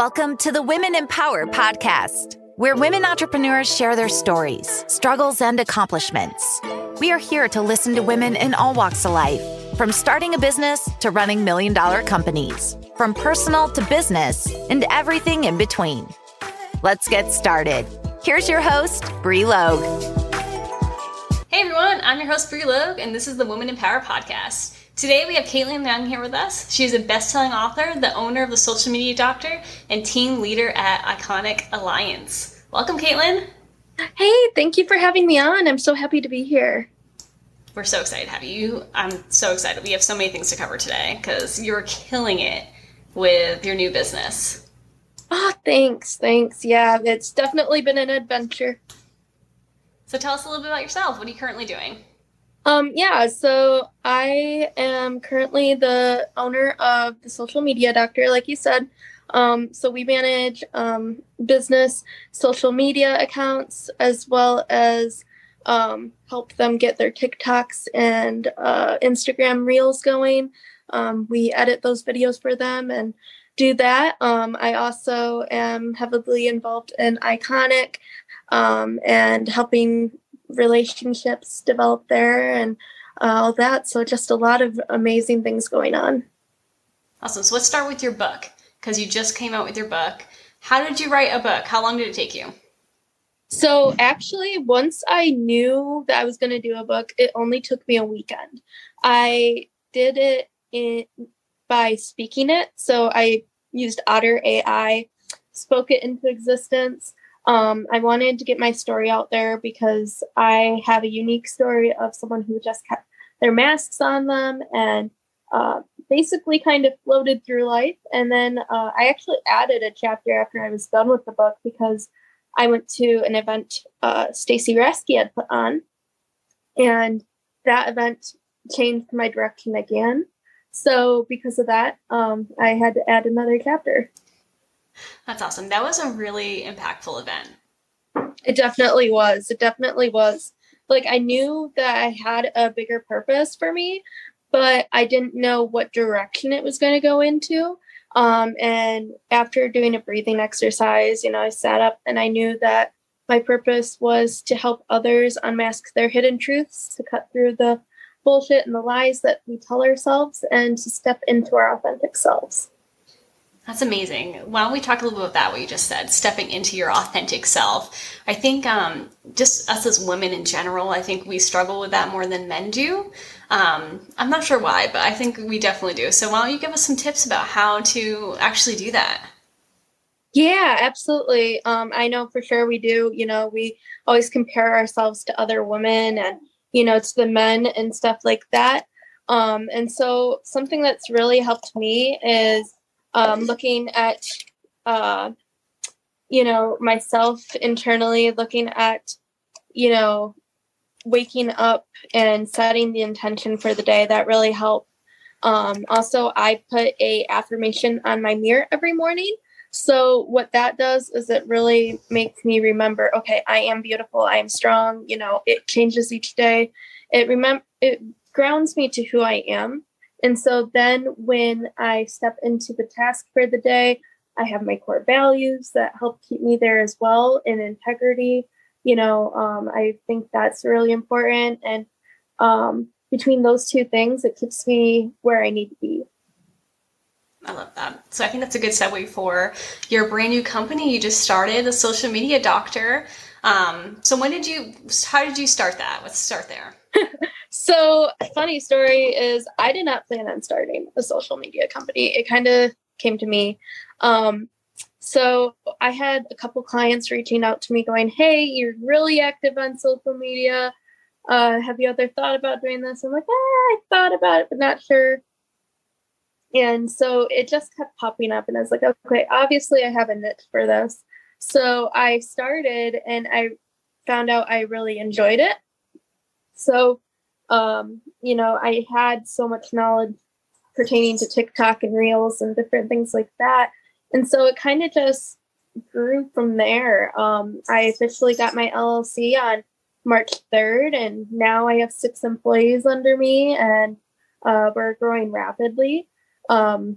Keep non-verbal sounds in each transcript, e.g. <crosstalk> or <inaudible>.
Welcome to the Women Empower podcast, where women entrepreneurs share their stories, struggles, and accomplishments. We are here to listen to women in all walks of life, from starting a business to running million dollar companies, from personal to business, and everything in between. Let's get started. Here's your host, Bri Logue. Hey everyone, I'm your host Bri Logue, and this is the Women Empower podcast. Today we have Kaitlyn Young here with us. She is a best-selling author, the owner of the Social Media Doctor, and team leader at Iconic Alliance. Welcome, Kaitlyn. Hey, thank you for having me on. I'm so happy to be here. We're so excited to have you. I'm so excited. We have so many things to cover today because you're killing it with your new business. Oh, thanks. Thanks. Yeah, it's definitely been an adventure. So tell us a little bit about yourself. What are you currently doing? Um, yeah, so I am currently the owner of the social media doctor, like you said. Um, so we manage um, business social media accounts as well as um, help them get their TikToks and uh, Instagram reels going. Um, we edit those videos for them and do that. Um, I also am heavily involved in Iconic um, and helping relationships develop there and uh, all that. So just a lot of amazing things going on. Awesome. So let's start with your book because you just came out with your book. How did you write a book? How long did it take you? So actually, once I knew that I was going to do a book, it only took me a weekend. I did it in, by speaking it. So I used Otter AI, spoke it into existence. Um, I wanted to get my story out there because I have a unique story of someone who just kept their masks on them and uh, basically kind of floated through life. And then uh, I actually added a chapter after I was done with the book because I went to an event uh, Stacy Rasky had put on, and that event changed my direction again. So because of that, um, I had to add another chapter. That's awesome. That was a really impactful event. It definitely was. It definitely was. Like I knew that I had a bigger purpose for me, but I didn't know what direction it was going to go into. Um, and after doing a breathing exercise, you know, I sat up and I knew that my purpose was to help others unmask their hidden truths, to cut through the bullshit and the lies that we tell ourselves, and to step into our authentic selves. That's amazing. Why don't we talk a little bit about that, what you just said, stepping into your authentic self? I think um, just us as women in general, I think we struggle with that more than men do. Um, I'm not sure why, but I think we definitely do. So why don't you give us some tips about how to actually do that? Yeah, absolutely. Um, I know for sure we do. You know, we always compare ourselves to other women and, you know, to the men and stuff like that. Um, and so something that's really helped me is um, looking at uh, you know myself internally looking at you know waking up and setting the intention for the day that really helped um, also i put a affirmation on my mirror every morning. So what that does is it really makes me remember okay i am beautiful i am strong you know it changes each day. It remember it grounds me to who i am and so then when I step into the task for the day, I have my core values that help keep me there as well in integrity. You know, um, I think that's really important. And um, between those two things, it keeps me where I need to be. I love that. So I think that's a good segue for your brand new company you just started, the social media doctor. Um, so when did you, how did you start that? Let's start there. <laughs> So, funny story is I did not plan on starting a social media company. It kind of came to me. Um, so, I had a couple clients reaching out to me going, Hey, you're really active on social media. Uh, have you ever thought about doing this? I'm like, ah, I thought about it, but not sure. And so it just kept popping up, and I was like, okay, obviously I have a niche for this. So I started and I found out I really enjoyed it. So um, you know, I had so much knowledge pertaining to TikTok and Reels and different things like that. And so it kind of just grew from there. Um, I officially got my LLC on March 3rd, and now I have six employees under me, and uh, we're growing rapidly. Um,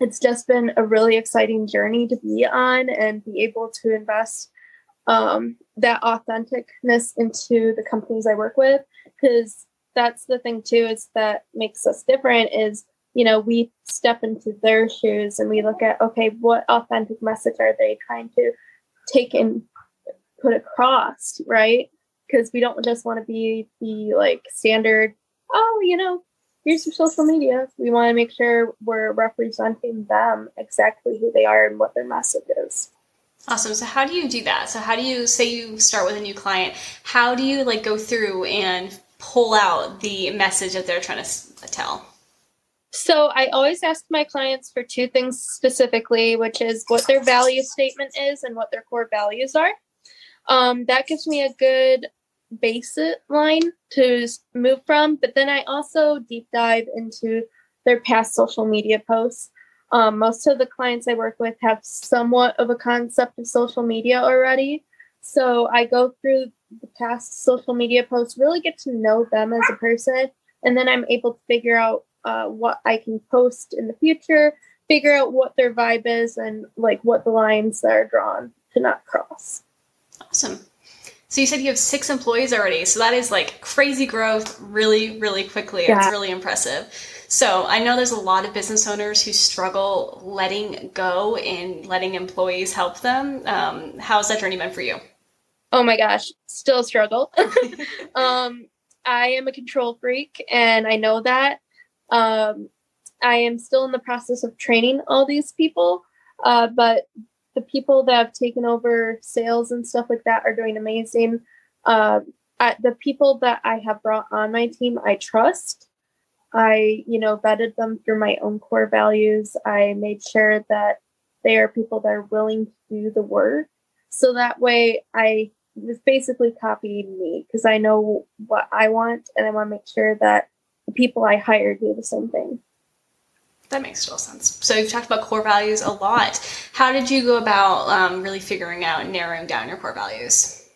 it's just been a really exciting journey to be on and be able to invest um, that authenticness into the companies I work with because that's the thing too is that makes us different is you know we step into their shoes and we look at okay what authentic message are they trying to take and put across right? Because we don't just want to be the like standard oh you know here's your social media. We want to make sure we're representing them exactly who they are and what their message is Awesome. So how do you do that? So how do you say you start with a new client? How do you like go through and pull out the message that they're trying to tell? So I always ask my clients for two things specifically, which is what their value statement is and what their core values are. Um, that gives me a good baseline to move from. But then I also deep dive into their past social media posts. Um, most of the clients I work with have somewhat of a concept of social media already. So I go through the past social media posts, really get to know them as a person, and then I'm able to figure out uh, what I can post in the future, figure out what their vibe is, and like what the lines that are drawn to not cross. Awesome. So you said you have six employees already. So that is like crazy growth really, really quickly. Yeah. It's really impressive. So I know there's a lot of business owners who struggle letting go and letting employees help them. Um, how's that journey been for you? Oh my gosh, still struggle. <laughs> <laughs> um, I am a control freak and I know that. Um, I am still in the process of training all these people, uh, but the people that have taken over sales and stuff like that are doing amazing. Uh, the people that I have brought on my team, I trust. I, you know, vetted them through my own core values. I made sure that they are people that are willing to do the work. So that way I was basically copying me because I know what I want and I want to make sure that the people I hire do the same thing. That makes total sense. So you've talked about core values a lot. How did you go about um, really figuring out and narrowing down your core values?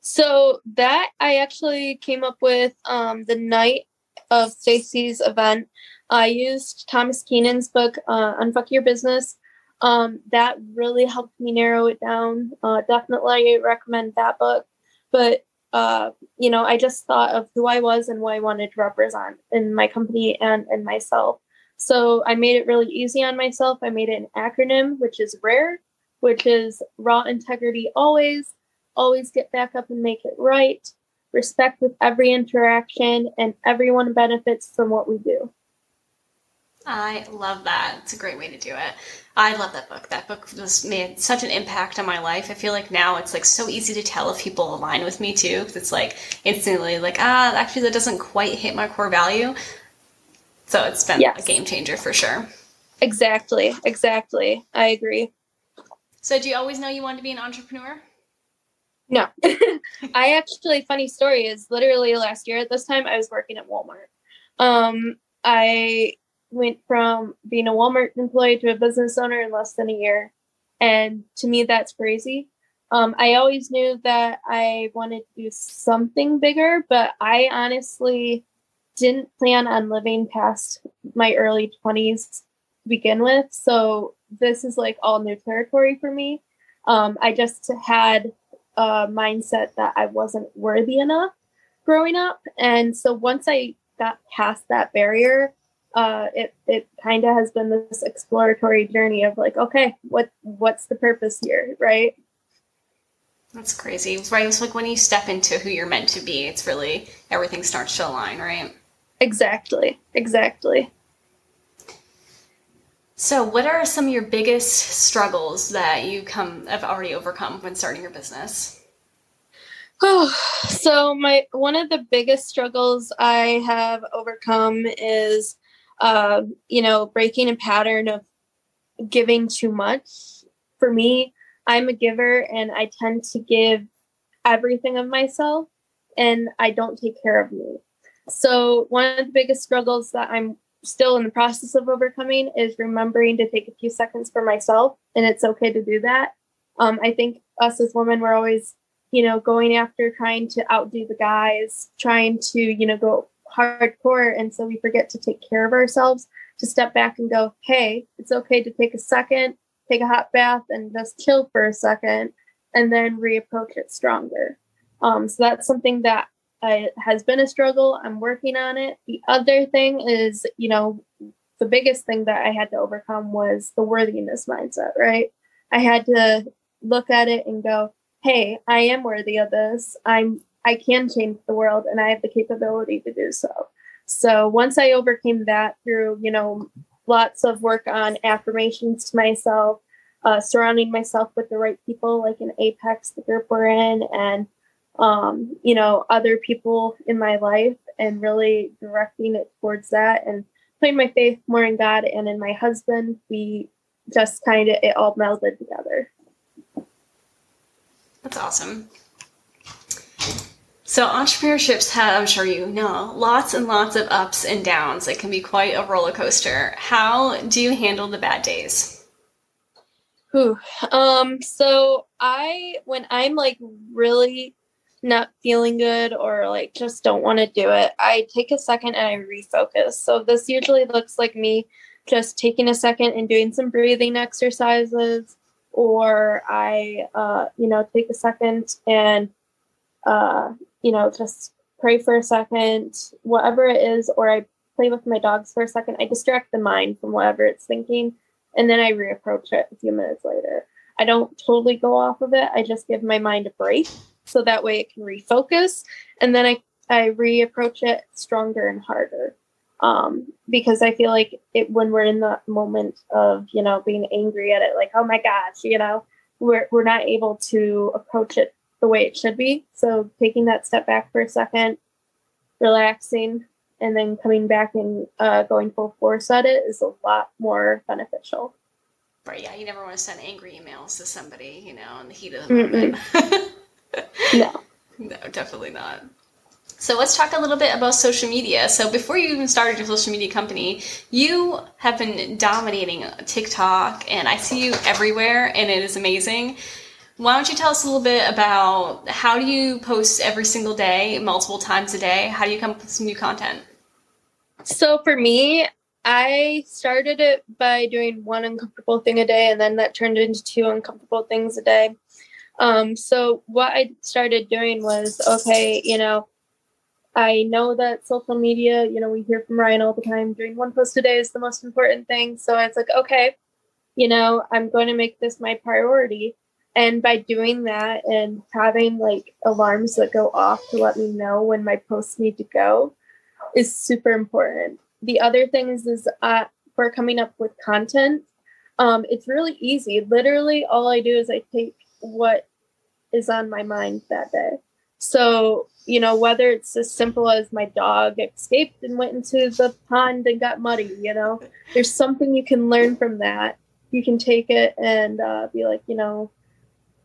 So that I actually came up with um, the night of Stacy's event. I used Thomas Keenan's book, uh, Unfuck Your Business. Um, that really helped me narrow it down. Uh, definitely recommend that book. But, uh, you know, I just thought of who I was and what I wanted to represent in my company and in myself. So I made it really easy on myself. I made it an acronym, which is RARE, which is raw integrity always, always get back up and make it right, respect with every interaction, and everyone benefits from what we do. I love that. It's a great way to do it. I love that book. That book just made such an impact on my life. I feel like now it's like so easy to tell if people align with me too, because it's like instantly like ah, actually that doesn't quite hit my core value. So it's been yes. a game changer for sure. Exactly. Exactly. I agree. So do you always know you wanted to be an entrepreneur? No. <laughs> I actually funny story is literally last year at this time I was working at Walmart. Um I went from being a Walmart employee to a business owner in less than a year. And to me that's crazy. Um, I always knew that I wanted to do something bigger, but I honestly didn't plan on living past my early 20s to begin with. So this is like all new territory for me. Um, I just had a mindset that I wasn't worthy enough growing up. And so once I got past that barrier, uh, it it kind of has been this exploratory journey of like, okay, what what's the purpose here, right? That's crazy, right? It's like when you step into who you're meant to be, it's really everything starts to align, right? Exactly. Exactly. So, what are some of your biggest struggles that you come have already overcome when starting your business? Oh, so my one of the biggest struggles I have overcome is, uh, you know, breaking a pattern of giving too much. For me, I'm a giver, and I tend to give everything of myself, and I don't take care of me. So, one of the biggest struggles that I'm still in the process of overcoming is remembering to take a few seconds for myself. And it's okay to do that. Um, I think us as women, we're always, you know, going after trying to outdo the guys, trying to, you know, go hardcore. And so we forget to take care of ourselves. to step back and go, hey, it's okay to take a second, take a hot bath, and just chill for a second, and then reapproach it stronger. Um, so that's something that I, has been a struggle. I'm working on it. The other thing is, you know, the biggest thing that I had to overcome was the worthiness mindset, right? I had to look at it and go, hey, I am worthy of this. I'm I can change the world and I have the capability to do so. So once I overcame that through, you know, lots of work on affirmations to myself, uh, surrounding myself with the right people, like in Apex, the group we're in, and um, you know, other people in my life, and really directing it towards that, and putting my faith more in God and in my husband. We just kind of it all melded together. That's awesome. So entrepreneurships have, I'm sure you know, lots and lots of ups and downs. It can be quite a roller coaster. How do you handle the bad days? Whew. Um, so I when I'm like really not feeling good or like just don't want to do it, I take a second and I refocus. So this usually looks like me just taking a second and doing some breathing exercises, or I, uh, you know, take a second and uh, you know, just pray for a second, whatever it is, or I play with my dogs for a second. I distract the mind from whatever it's thinking, and then I reapproach it a few minutes later. I don't totally go off of it. I just give my mind a break so that way it can refocus, and then I I reapproach it stronger and harder. Um, because I feel like it when we're in the moment of you know being angry at it, like oh my gosh, you know, we're we're not able to approach it the way it should be. So taking that step back for a second, relaxing, and then coming back and uh, going full force at it is a lot more beneficial. Right. Yeah. You never want to send angry emails to somebody, you know, in the heat of the moment. <laughs> no. <laughs> No, definitely not. So let's talk a little bit about social media. So before you even started your social media company, you have been dominating TikTok and I see you everywhere and it is amazing. Why don't you tell us a little bit about how do you post every single day, multiple times a day? How do you come up with some new content? So for me, I started it by doing one uncomfortable thing a day, and then that turned into two uncomfortable things a day. Um, so what I started doing was okay, you know, I know that social media, you know, we hear from Ryan all the time, doing one post a day is the most important thing. So it's like, okay, you know, I'm going to make this my priority. And by doing that and having like alarms that go off to let me know when my posts need to go is super important. The other thing is, is uh, for coming up with content, um, it's really easy. Literally, all I do is I take what is on my mind that day. So, you know, whether it's as simple as my dog escaped and went into the pond and got muddy, you know, there's something you can learn from that. You can take it and uh, be like, you know,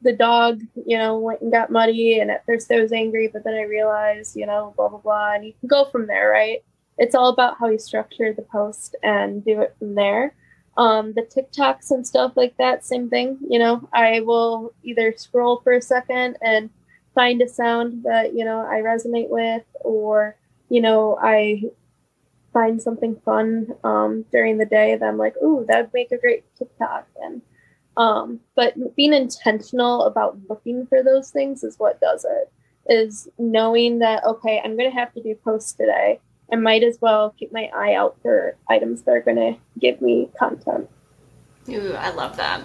the dog, you know, went and got muddy. And at first I was angry, but then I realized, you know, blah, blah, blah. And you can go from there, right? It's all about how you structure the post and do it from there. Um, the TikToks and stuff like that, same thing. You know, I will either scroll for a second and find a sound that, you know, I resonate with, or, you know, I find something fun um, during the day that I'm like, ooh, that would make a great TikTok. And um, but being intentional about looking for those things is what does it. Is knowing that okay, I'm going to have to do posts today. I might as well keep my eye out for items that are going to give me content. Ooh, I love that.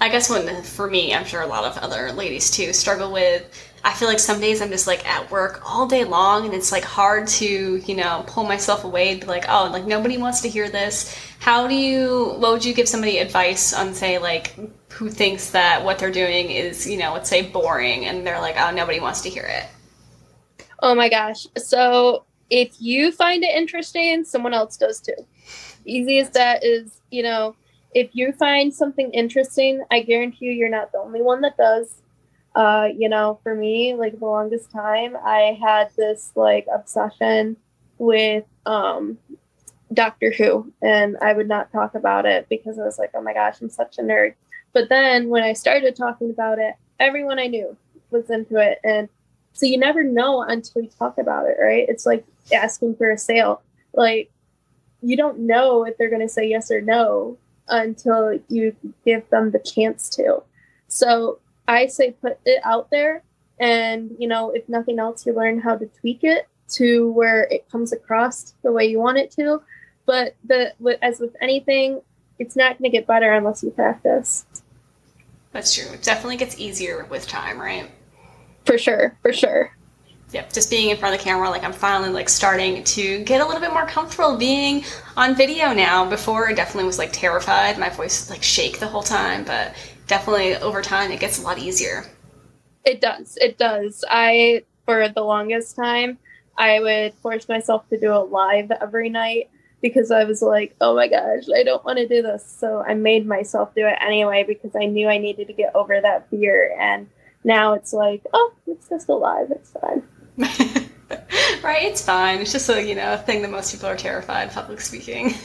I guess when for me, I'm sure a lot of other ladies too struggle with. I feel like some days I'm just like at work all day long, and it's like hard to you know pull myself away and be like, oh, like nobody wants to hear this. How do you? What would you give somebody advice on say like who thinks that what they're doing is you know let's say boring, and they're like, oh, nobody wants to hear it. Oh my gosh! So if you find it interesting, someone else does too. Easy as that is, you know if you find something interesting, I guarantee you you're not the only one that does. Uh, you know, for me, like the longest time, I had this like obsession with um, Doctor Who, and I would not talk about it because I was like, oh my gosh, I'm such a nerd. But then when I started talking about it, everyone I knew was into it. And so you never know until you talk about it, right? It's like asking for a sale. Like you don't know if they're going to say yes or no until you give them the chance to. So I say put it out there and you know if nothing else you learn how to tweak it to where it comes across the way you want it to. But the as with anything it's not going to get better unless you practice. That's true. It definitely gets easier with time right? For sure for sure yep just being in front of the camera like i'm finally like starting to get a little bit more comfortable being on video now before i definitely was like terrified my voice like shake the whole time but definitely over time it gets a lot easier it does. It does. I, for the longest time, I would force myself to do it live every night because I was like, oh my gosh, I don't want to do this. So I made myself do it anyway because I knew I needed to get over that fear. And now it's like, oh, it's just a live. It's fine. <laughs> right? It's fine. It's just a, you know, a thing that most people are terrified public speaking. <laughs>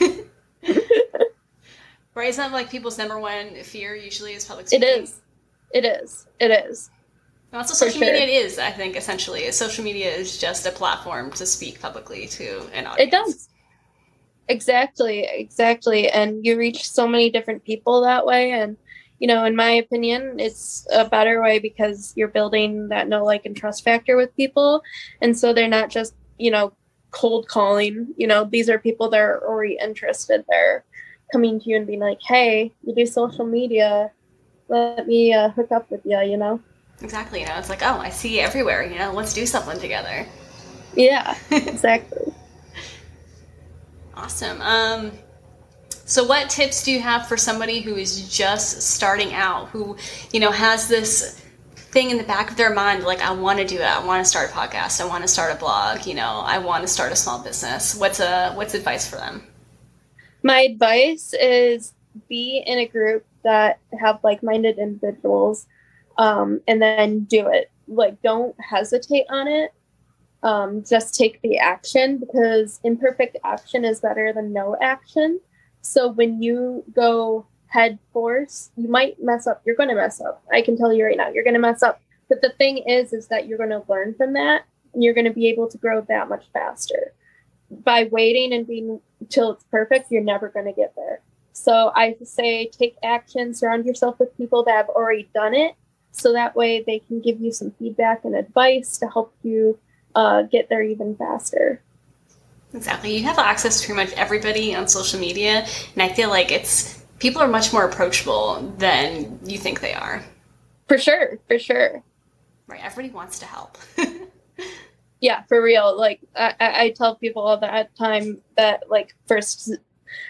right? It's not like people's number one fear usually is public speaking. It is. It is. It is. That's what social sure. media is, I think, essentially. Social media is just a platform to speak publicly to an audience. It does. Exactly, exactly. And you reach so many different people that way. And, you know, in my opinion, it's a better way because you're building that know, like, and trust factor with people. And so they're not just, you know, cold calling. You know, these are people that are already interested. They're coming to you and being like, hey, you do social media. Let me uh, hook up with you, you know? Exactly. You know, it's like, oh, I see you everywhere. You know, let's do something together. Yeah, <laughs> exactly. awesome. Um, so, what tips do you have for somebody who is just starting out, who you know has this thing in the back of their mind, like I want to do it, I want to start a podcast, I want to start a blog, you know, I want to start a small business. What's a what's advice for them? My advice is be in a group that have like-minded individuals um, and then do it. Like, don't hesitate on it. Um, just take the action because imperfect action is better than no action. So when you go head force, you might mess up. You're going to mess up. I can tell you right now, you're going to mess up. But the thing is, is that you're going to learn from that, and you're going to be able to grow that much faster. By waiting and being till it's perfect, you're never going to get there. So I say take action, surround yourself with people that have already done it, so that way they can give you some feedback and advice to help you uh, get there even faster. Exactly. You have access to pretty much everybody on social media, and I feel like it's people are much more approachable than you think they are. For sure, for sure. Right. Everybody wants to help. <laughs> yeah, for real. Like I, I tell people all the time that like first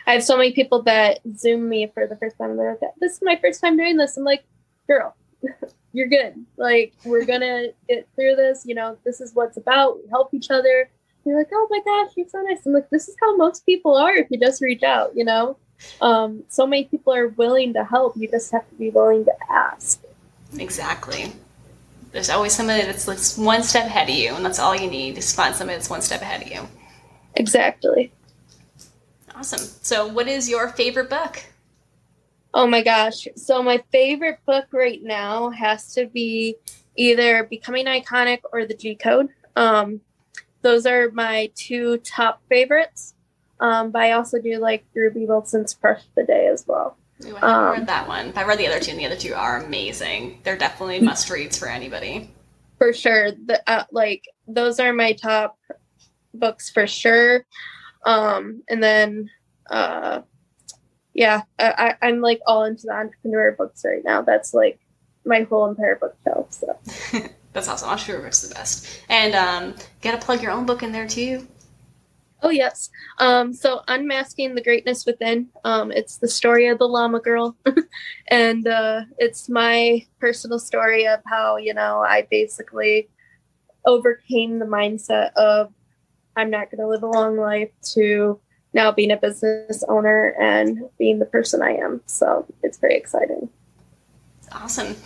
I have so many people that Zoom me for the first time. They're like, "This is my first time doing this." I'm like, "Girl, <laughs> you're good. Like, we're gonna get through this. You know, this is what's about. We help each other. You're like, oh my gosh, you're so nice. I'm like, this is how most people are if you just reach out, you know? Um, so many people are willing to help. You just have to be willing to ask. Exactly. There's always somebody that's like one step ahead of you, and that's all you need is find somebody that's one step ahead of you. Exactly. Awesome. So, what is your favorite book? Oh my gosh. So my favorite book right now has to be either Becoming Iconic or The G Code. Um, those are my two top favorites. Um, but I also do like Ruby Wilson's Crush the Day as well. Ooh, I haven't um, read that one. I read the other two, and the other two are amazing. They're definitely must reads for anybody. For sure. The, uh, like those are my top books for sure. Um, and then uh, yeah, I, I'm like all into the entrepreneur books right now. That's like my whole entire bookshelf. So <laughs> that's awesome. Books are the best. And um, gotta plug your own book in there too. Oh yes. Um, so unmasking the greatness within. Um, it's the story of the llama girl, <laughs> and uh, it's my personal story of how you know I basically overcame the mindset of I'm not going to live a long life to now being a business owner and being the person I am. So it's very exciting. Awesome.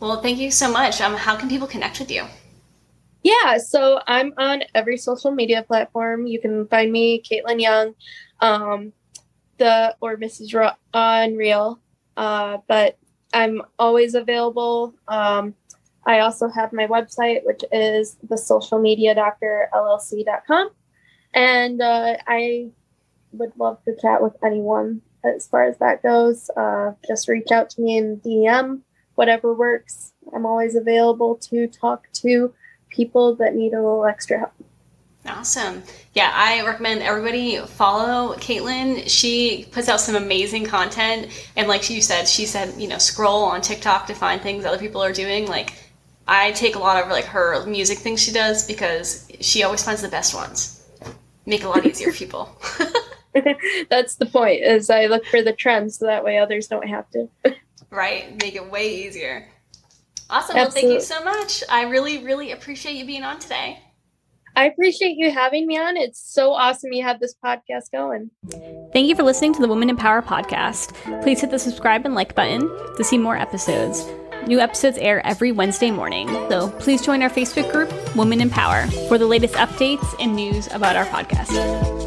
Well, thank you so much. Um, how can people connect with you? Yeah, so I'm on every social media platform. You can find me, Kaitlyn Young, um, the or Mrs. Ro- Unreal. Uh, but I'm always available. Um, I also have my website, which is the social media doctor LLC.com. And uh, I would love to chat with anyone as far as that goes. Uh, just reach out to me in DM, whatever works. I'm always available to talk to people that need a little extra help. Awesome. Yeah, I recommend everybody follow Kaitlyn. She puts out some amazing content. And like you said, she said, you know, scroll on TikTok to find things other people are doing. Like, I take a lot of like her music things she does because she always finds the best ones. Make a lot easier for people. <laughs> <laughs> That's the point, is I look for the trends so that way others don't have to. <laughs> right. Make it way easier. Awesome. Absolutely. Well, thank you so much. I really, really appreciate you being on today. I appreciate you having me on. It's so awesome you have this podcast going. Thank you for listening to the Women in Power podcast. Please hit the subscribe and like button to see more episodes. New episodes air every Wednesday morning, so please join our Facebook group, Women in Power, for the latest updates and news about our podcast.